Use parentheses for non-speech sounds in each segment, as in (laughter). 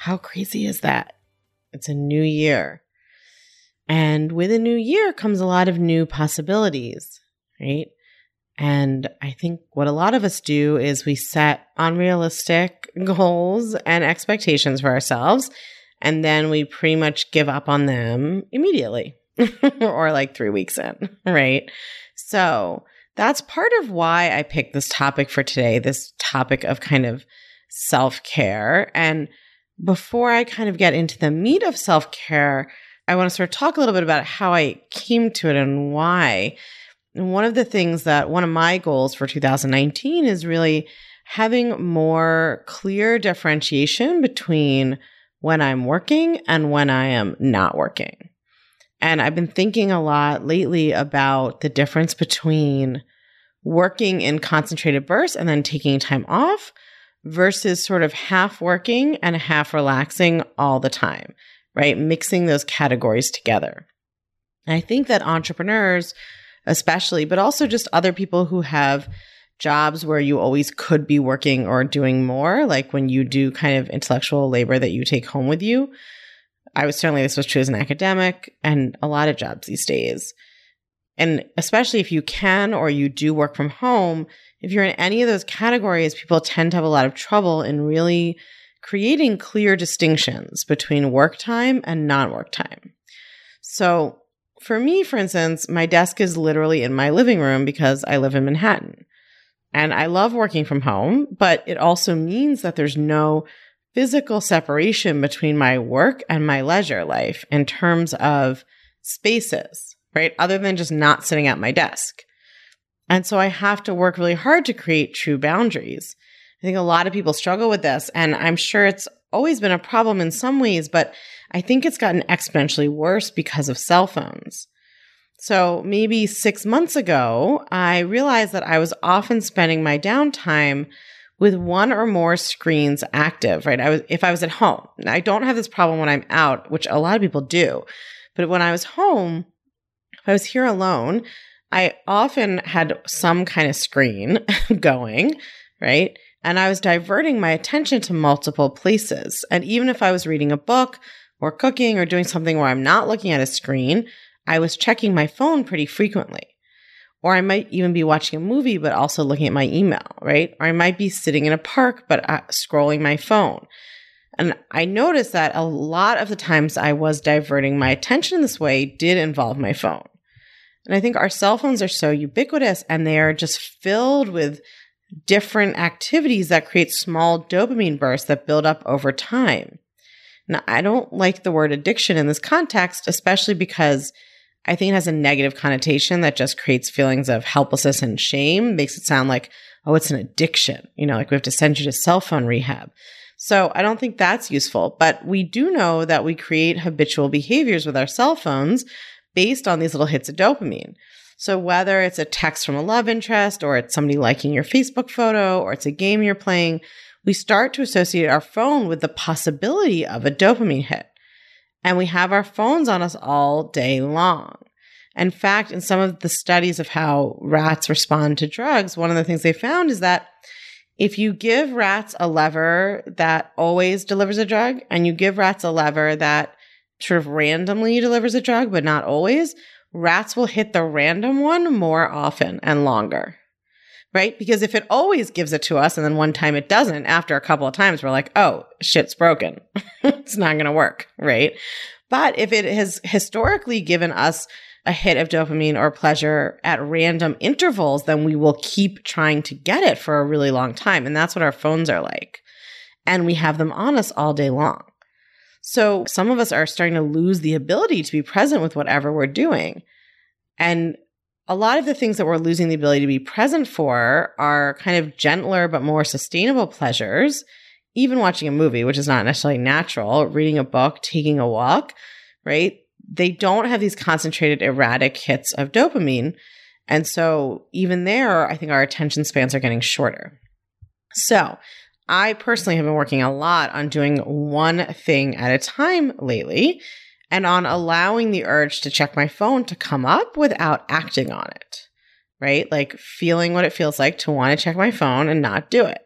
How crazy is that? It's a new year. And with a new year comes a lot of new possibilities, right? And I think what a lot of us do is we set unrealistic (laughs) goals and expectations for ourselves, and then we pretty much give up on them immediately (laughs) or like three weeks in, (laughs) right? So that's part of why I picked this topic for today, this topic of kind of self care. And before I kind of get into the meat of self care, I want to sort of talk a little bit about how I came to it and why. And one of the things that one of my goals for 2019 is really having more clear differentiation between when I'm working and when I am not working. And I've been thinking a lot lately about the difference between working in concentrated bursts and then taking time off versus sort of half working and half relaxing all the time, right? Mixing those categories together. And I think that entrepreneurs, especially, but also just other people who have jobs where you always could be working or doing more, like when you do kind of intellectual labor that you take home with you. I was certainly, this was true as an academic and a lot of jobs these days. And especially if you can or you do work from home, if you're in any of those categories, people tend to have a lot of trouble in really creating clear distinctions between work time and non work time. So, for me, for instance, my desk is literally in my living room because I live in Manhattan. And I love working from home, but it also means that there's no physical separation between my work and my leisure life in terms of spaces, right? Other than just not sitting at my desk. And so I have to work really hard to create true boundaries. I think a lot of people struggle with this, and I'm sure it's always been a problem in some ways, but I think it's gotten exponentially worse because of cell phones. So maybe six months ago, I realized that I was often spending my downtime with one or more screens active, right? I was, if I was at home, I don't have this problem when I'm out, which a lot of people do. But when I was home, if I was here alone, I often had some kind of screen (laughs) going, right? And I was diverting my attention to multiple places. And even if I was reading a book or cooking or doing something where I'm not looking at a screen, I was checking my phone pretty frequently. Or I might even be watching a movie, but also looking at my email, right? Or I might be sitting in a park, but uh, scrolling my phone. And I noticed that a lot of the times I was diverting my attention this way did involve my phone. And I think our cell phones are so ubiquitous and they are just filled with different activities that create small dopamine bursts that build up over time. Now, I don't like the word addiction in this context, especially because I think it has a negative connotation that just creates feelings of helplessness and shame, makes it sound like, oh, it's an addiction, you know, like we have to send you to cell phone rehab. So I don't think that's useful, but we do know that we create habitual behaviors with our cell phones based on these little hits of dopamine. So whether it's a text from a love interest or it's somebody liking your Facebook photo or it's a game you're playing, we start to associate our phone with the possibility of a dopamine hit. And we have our phones on us all day long. In fact, in some of the studies of how rats respond to drugs, one of the things they found is that if you give rats a lever that always delivers a drug and you give rats a lever that sort of randomly delivers a drug, but not always, rats will hit the random one more often and longer. Right? Because if it always gives it to us and then one time it doesn't, after a couple of times, we're like, oh, shit's broken. (laughs) it's not going to work. Right? But if it has historically given us a hit of dopamine or pleasure at random intervals, then we will keep trying to get it for a really long time. And that's what our phones are like. And we have them on us all day long. So some of us are starting to lose the ability to be present with whatever we're doing. And a lot of the things that we're losing the ability to be present for are kind of gentler but more sustainable pleasures even watching a movie, which is not necessarily natural, reading a book, taking a walk, right? They don't have these concentrated, erratic hits of dopamine. And so, even there, I think our attention spans are getting shorter. So, I personally have been working a lot on doing one thing at a time lately and on allowing the urge to check my phone to come up without acting on it, right? Like feeling what it feels like to want to check my phone and not do it.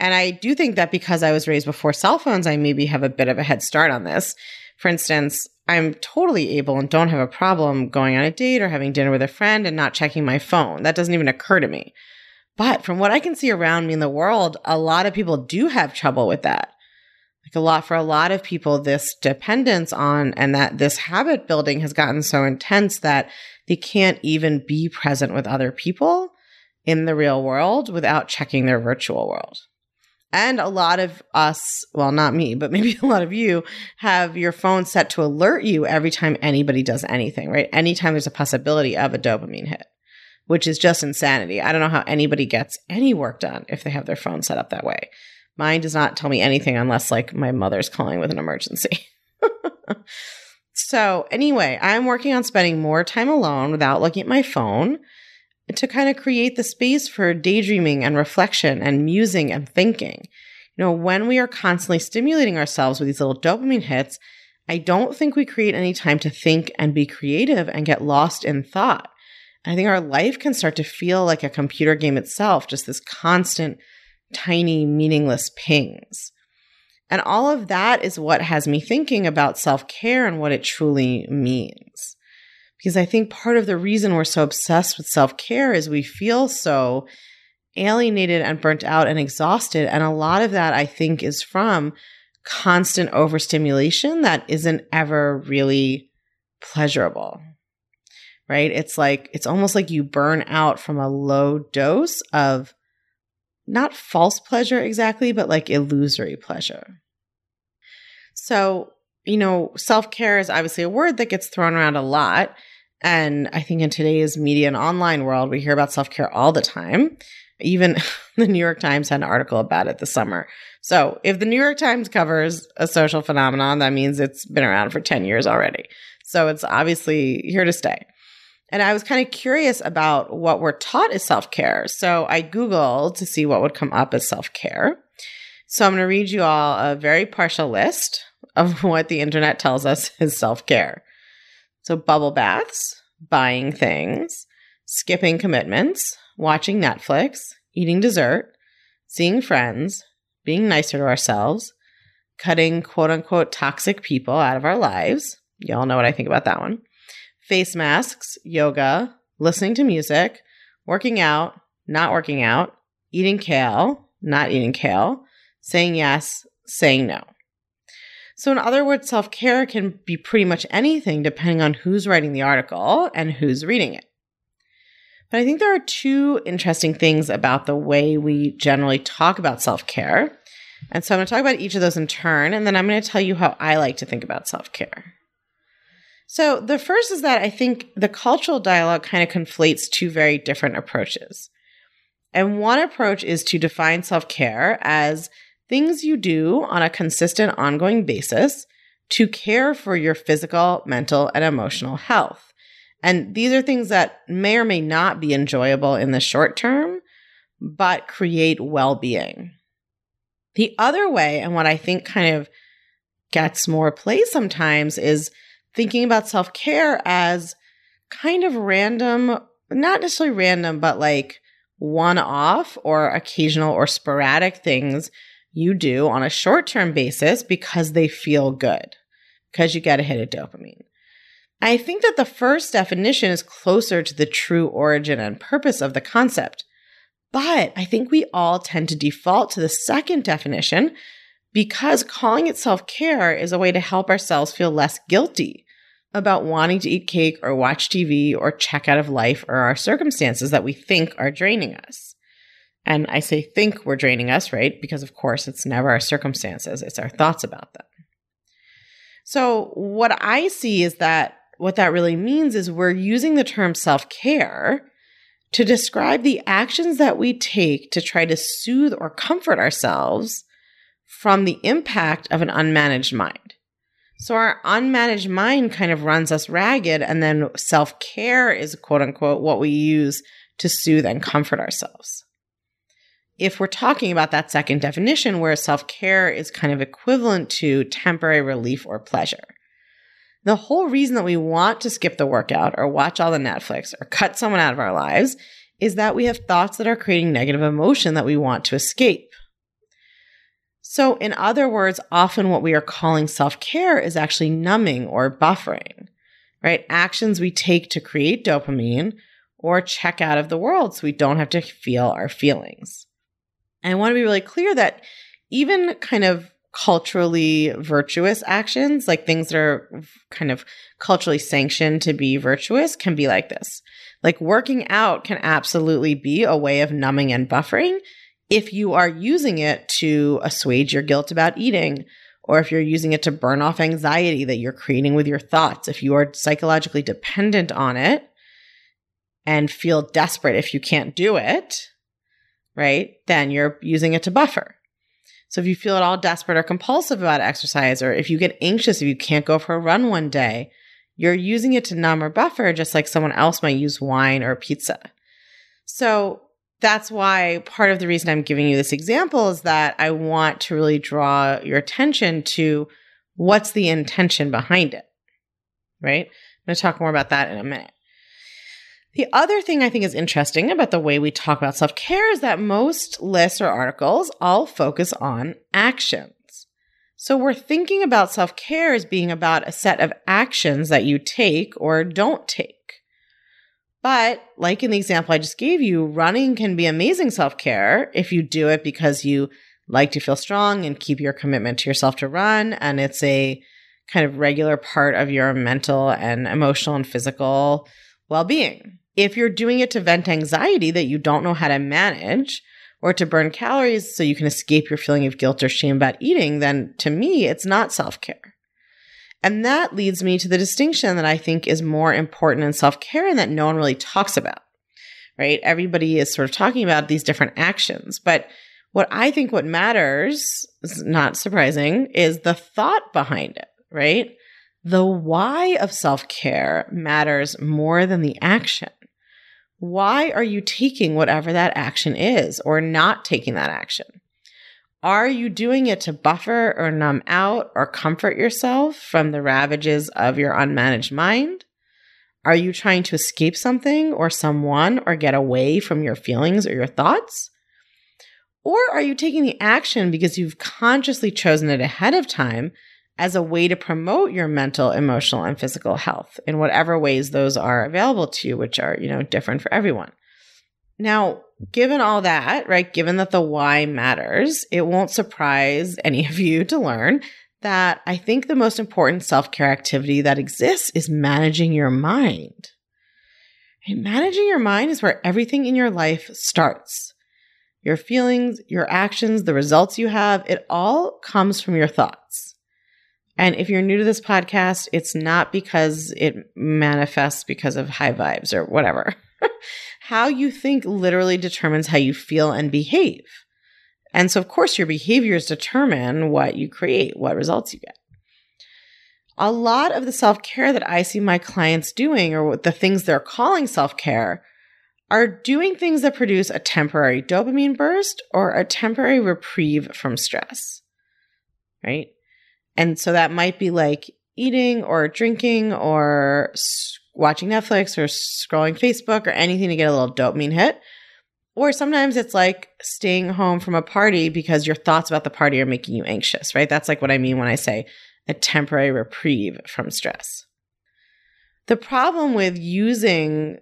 And I do think that because I was raised before cell phones, I maybe have a bit of a head start on this. For instance, I'm totally able and don't have a problem going on a date or having dinner with a friend and not checking my phone. That doesn't even occur to me. But from what I can see around me in the world, a lot of people do have trouble with that. Like a lot for a lot of people, this dependence on and that this habit building has gotten so intense that they can't even be present with other people in the real world without checking their virtual world. And a lot of us, well, not me, but maybe (laughs) a lot of you have your phone set to alert you every time anybody does anything, right? Anytime there's a possibility of a dopamine hit which is just insanity. I don't know how anybody gets any work done if they have their phone set up that way. Mine does not tell me anything unless like my mother's calling with an emergency. (laughs) so, anyway, I'm working on spending more time alone without looking at my phone to kind of create the space for daydreaming and reflection and musing and thinking. You know, when we are constantly stimulating ourselves with these little dopamine hits, I don't think we create any time to think and be creative and get lost in thought. I think our life can start to feel like a computer game itself, just this constant, tiny, meaningless pings. And all of that is what has me thinking about self care and what it truly means. Because I think part of the reason we're so obsessed with self care is we feel so alienated and burnt out and exhausted. And a lot of that, I think, is from constant overstimulation that isn't ever really pleasurable right? It's like, it's almost like you burn out from a low dose of not false pleasure exactly, but like illusory pleasure. So, you know, self care is obviously a word that gets thrown around a lot. And I think in today's media and online world, we hear about self care all the time. Even (laughs) the New York Times had an article about it this summer. So if the New York Times covers a social phenomenon, that means it's been around for 10 years already. So it's obviously here to stay. And I was kind of curious about what we're taught as self care. So I Googled to see what would come up as self care. So I'm going to read you all a very partial list of (laughs) what the internet tells us is self care. So bubble baths, buying things, skipping commitments, watching Netflix, eating dessert, seeing friends, being nicer to ourselves, cutting quote unquote toxic people out of our lives. Y'all know what I think about that one face masks, yoga, listening to music, working out, not working out, eating kale, not eating kale, saying yes, saying no. So, in other words, self care can be pretty much anything depending on who's writing the article and who's reading it. But I think there are two interesting things about the way we generally talk about self care. And so I'm going to talk about each of those in turn, and then I'm going to tell you how I like to think about self care. So the first is that I think the cultural dialogue kind of conflates two very different approaches. And one approach is to define self care as things you do on a consistent, ongoing basis to care for your physical, mental, and emotional health. And these are things that may or may not be enjoyable in the short term, but create well being. The other way, and what I think kind of gets more play sometimes, is thinking about self care as kind of random, not necessarily random, but like one off or occasional or sporadic things you do on a short term basis because they feel good, because you get a hit of dopamine. I think that the first definition is closer to the true origin and purpose of the concept. But I think we all tend to default to the second definition because calling it self care is a way to help ourselves feel less guilty about wanting to eat cake or watch TV or check out of life or our circumstances that we think are draining us. And I say think we're draining us, right? Because of course it's never our circumstances, it's our thoughts about them. So what I see is that what that really means is we're using the term self care to describe the actions that we take to try to soothe or comfort ourselves from the impact of an unmanaged mind. So our unmanaged mind kind of runs us ragged, and then self care is quote unquote what we use to soothe and comfort ourselves. If we're talking about that second definition, where self care is kind of equivalent to temporary relief or pleasure, the whole reason that we want to skip the workout or watch all the Netflix or cut someone out of our lives is that we have thoughts that are creating negative emotion that we want to escape. So, in other words, often what we are calling self care is actually numbing or buffering, right? Actions we take to create dopamine or check out of the world so we don't have to feel our feelings. And I want to be really clear that even kind of culturally virtuous actions, like things that are kind of culturally sanctioned to be virtuous, can be like this. Like working out can absolutely be a way of numbing and buffering if you are using it to assuage your guilt about eating, or if you're using it to burn off anxiety that you're creating with your thoughts, if you are psychologically dependent on it and feel desperate if you can't do it, right, then you're using it to buffer. So if you feel at all desperate or compulsive about exercise, or if you get anxious if you can't go for a run one day, you're using it to numb or buffer just like someone else might use wine or pizza. So that's why part of the reason I'm giving you this example is that I want to really draw your attention to what's the intention behind it. Right? I'm going to talk more about that in a minute. The other thing I think is interesting about the way we talk about self care is that most lists or articles all focus on actions. So we're thinking about self care as being about a set of actions that you take or don't take. But like in the example I just gave you, running can be amazing self care if you do it because you like to feel strong and keep your commitment to yourself to run. And it's a kind of regular part of your mental and emotional and physical well being. If you're doing it to vent anxiety that you don't know how to manage or to burn calories so you can escape your feeling of guilt or shame about eating, then to me, it's not self care. And that leads me to the distinction that I think is more important in self care and that no one really talks about, right? Everybody is sort of talking about these different actions. But what I think what matters, is not surprising, is the thought behind it, right? The why of self care matters more than the action. Why are you taking whatever that action is or not taking that action? Are you doing it to buffer or numb out or comfort yourself from the ravages of your unmanaged mind? Are you trying to escape something or someone or get away from your feelings or your thoughts? Or are you taking the action because you've consciously chosen it ahead of time as a way to promote your mental, emotional, and physical health in whatever ways those are available to you, which are, you know, different for everyone? Now, given all that, right, given that the why matters, it won't surprise any of you to learn that I think the most important self care activity that exists is managing your mind. And managing your mind is where everything in your life starts. Your feelings, your actions, the results you have, it all comes from your thoughts. And if you're new to this podcast, it's not because it manifests because of high vibes or whatever. (laughs) how you think literally determines how you feel and behave. And so, of course, your behaviors determine what you create, what results you get. A lot of the self care that I see my clients doing, or the things they're calling self care, are doing things that produce a temporary dopamine burst or a temporary reprieve from stress. Right. And so that might be like eating or drinking or watching Netflix or scrolling Facebook or anything to get a little dopamine hit. Or sometimes it's like staying home from a party because your thoughts about the party are making you anxious, right? That's like what I mean when I say a temporary reprieve from stress. The problem with using,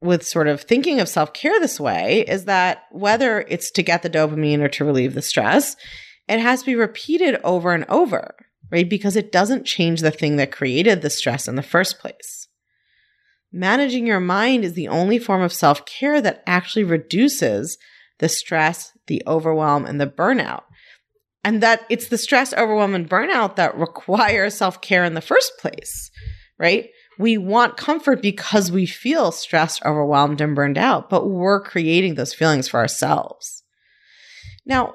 with sort of thinking of self care this way is that whether it's to get the dopamine or to relieve the stress, it has to be repeated over and over, right? Because it doesn't change the thing that created the stress in the first place. Managing your mind is the only form of self care that actually reduces the stress, the overwhelm, and the burnout. And that it's the stress, overwhelm, and burnout that require self care in the first place, right? We want comfort because we feel stressed, overwhelmed, and burned out, but we're creating those feelings for ourselves. Now,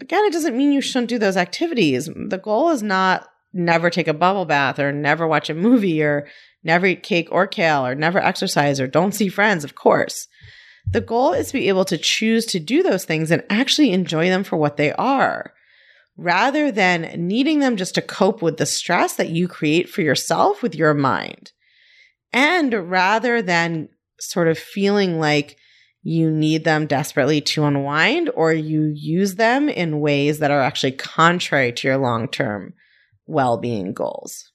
again, it doesn't mean you shouldn't do those activities. The goal is not never take a bubble bath or never watch a movie or never eat cake or kale or never exercise or don't see friends, of course. The goal is to be able to choose to do those things and actually enjoy them for what they are rather than needing them just to cope with the stress that you create for yourself with your mind. And rather than sort of feeling like you need them desperately to unwind or you use them in ways that are actually contrary to your long term well being goals.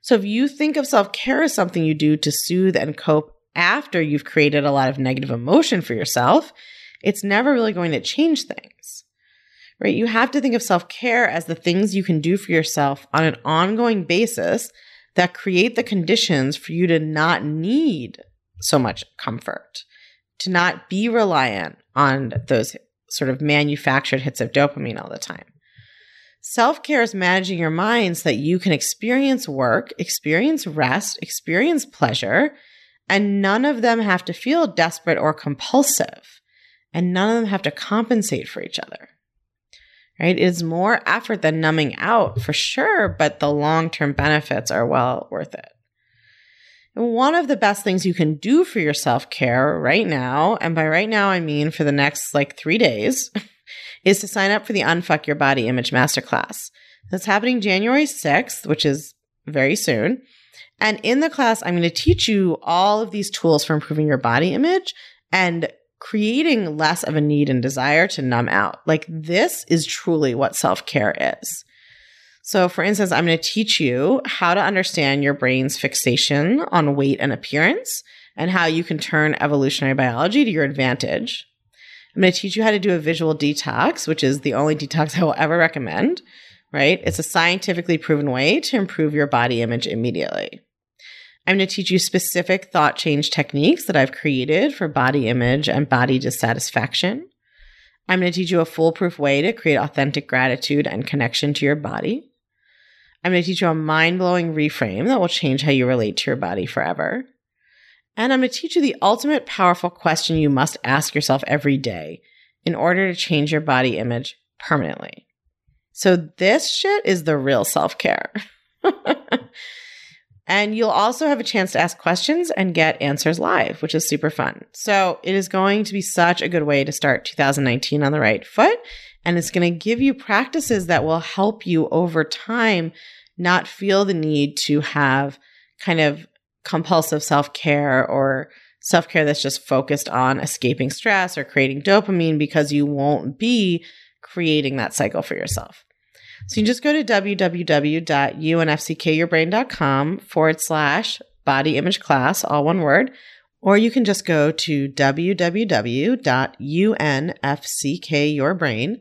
So if you think of self care as something you do to soothe and cope after you've created a lot of negative emotion for yourself, it's never really going to change things. Right? You have to think of self care as the things you can do for yourself on an ongoing basis that create the conditions for you to not need so much comfort, to not be reliant on those sort of manufactured hits of dopamine all the time. Self care is managing your mind so that you can experience work, experience rest, experience pleasure, and none of them have to feel desperate or compulsive, and none of them have to compensate for each other. Right? It is more effort than numbing out for sure, but the long term benefits are well worth it. One of the best things you can do for your self care right now, and by right now I mean for the next like three days, (laughs) is to sign up for the Unfuck Your Body Image Masterclass. That's happening January 6th, which is very soon. And in the class, I'm going to teach you all of these tools for improving your body image and creating less of a need and desire to numb out. Like this is truly what self care is. So, for instance, I'm going to teach you how to understand your brain's fixation on weight and appearance and how you can turn evolutionary biology to your advantage. I'm going to teach you how to do a visual detox, which is the only detox (laughs) I will ever recommend, right? It's a scientifically proven way to improve your body image immediately. I'm going to teach you specific thought change techniques that I've created for body image and body dissatisfaction. I'm going to teach you a foolproof way to create authentic gratitude and connection to your body. I'm going to teach you a mind blowing reframe that will change how you relate to your body forever. And I'm going to teach you the ultimate powerful question you must ask yourself every day in order to change your body image permanently. So, this shit is the real self care. (laughs) and you'll also have a chance to ask questions and get answers live, which is super fun. So, it is going to be such a good way to start 2019 on the right foot. And it's going to give you practices that will help you over time not feel the need to have kind of compulsive self care or self care that's just focused on escaping stress or creating dopamine because you won't be creating that cycle for yourself. So you just go to www.unfckyourbrain.com forward slash body image class, all one word, or you can just go to www.unfckyourbrain.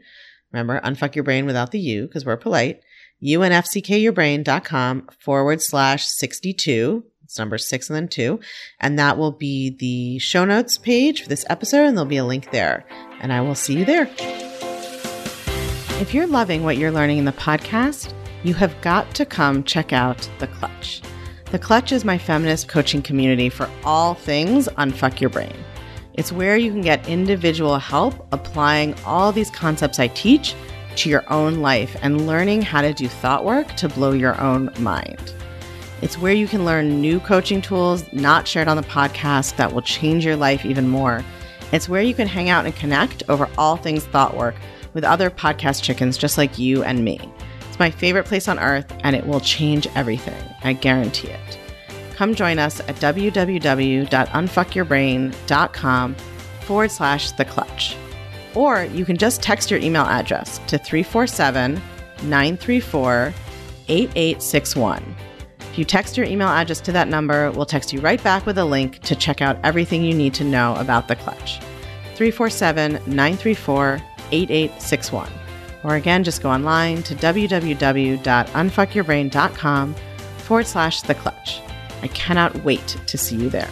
Remember, unfuck your brain without the U because we're polite. unfckyourbrain.com forward slash 62 it's number six and then two. And that will be the show notes page for this episode, and there'll be a link there. And I will see you there. If you're loving what you're learning in the podcast, you have got to come check out The Clutch. The Clutch is my feminist coaching community for all things unfuck your brain. It's where you can get individual help applying all these concepts I teach to your own life and learning how to do thought work to blow your own mind. It's where you can learn new coaching tools not shared on the podcast that will change your life even more. It's where you can hang out and connect over all things thought work with other podcast chickens just like you and me. My favorite place on earth and it will change everything. I guarantee it. Come join us at www.unfuckyourbrain.com forward slash the clutch. Or you can just text your email address to 347 934 8861 If you text your email address to that number, we'll text you right back with a link to check out everything you need to know about the clutch. 347 934 8861. Or again, just go online to www.unfuckyourbrain.com forward slash the clutch. I cannot wait to see you there.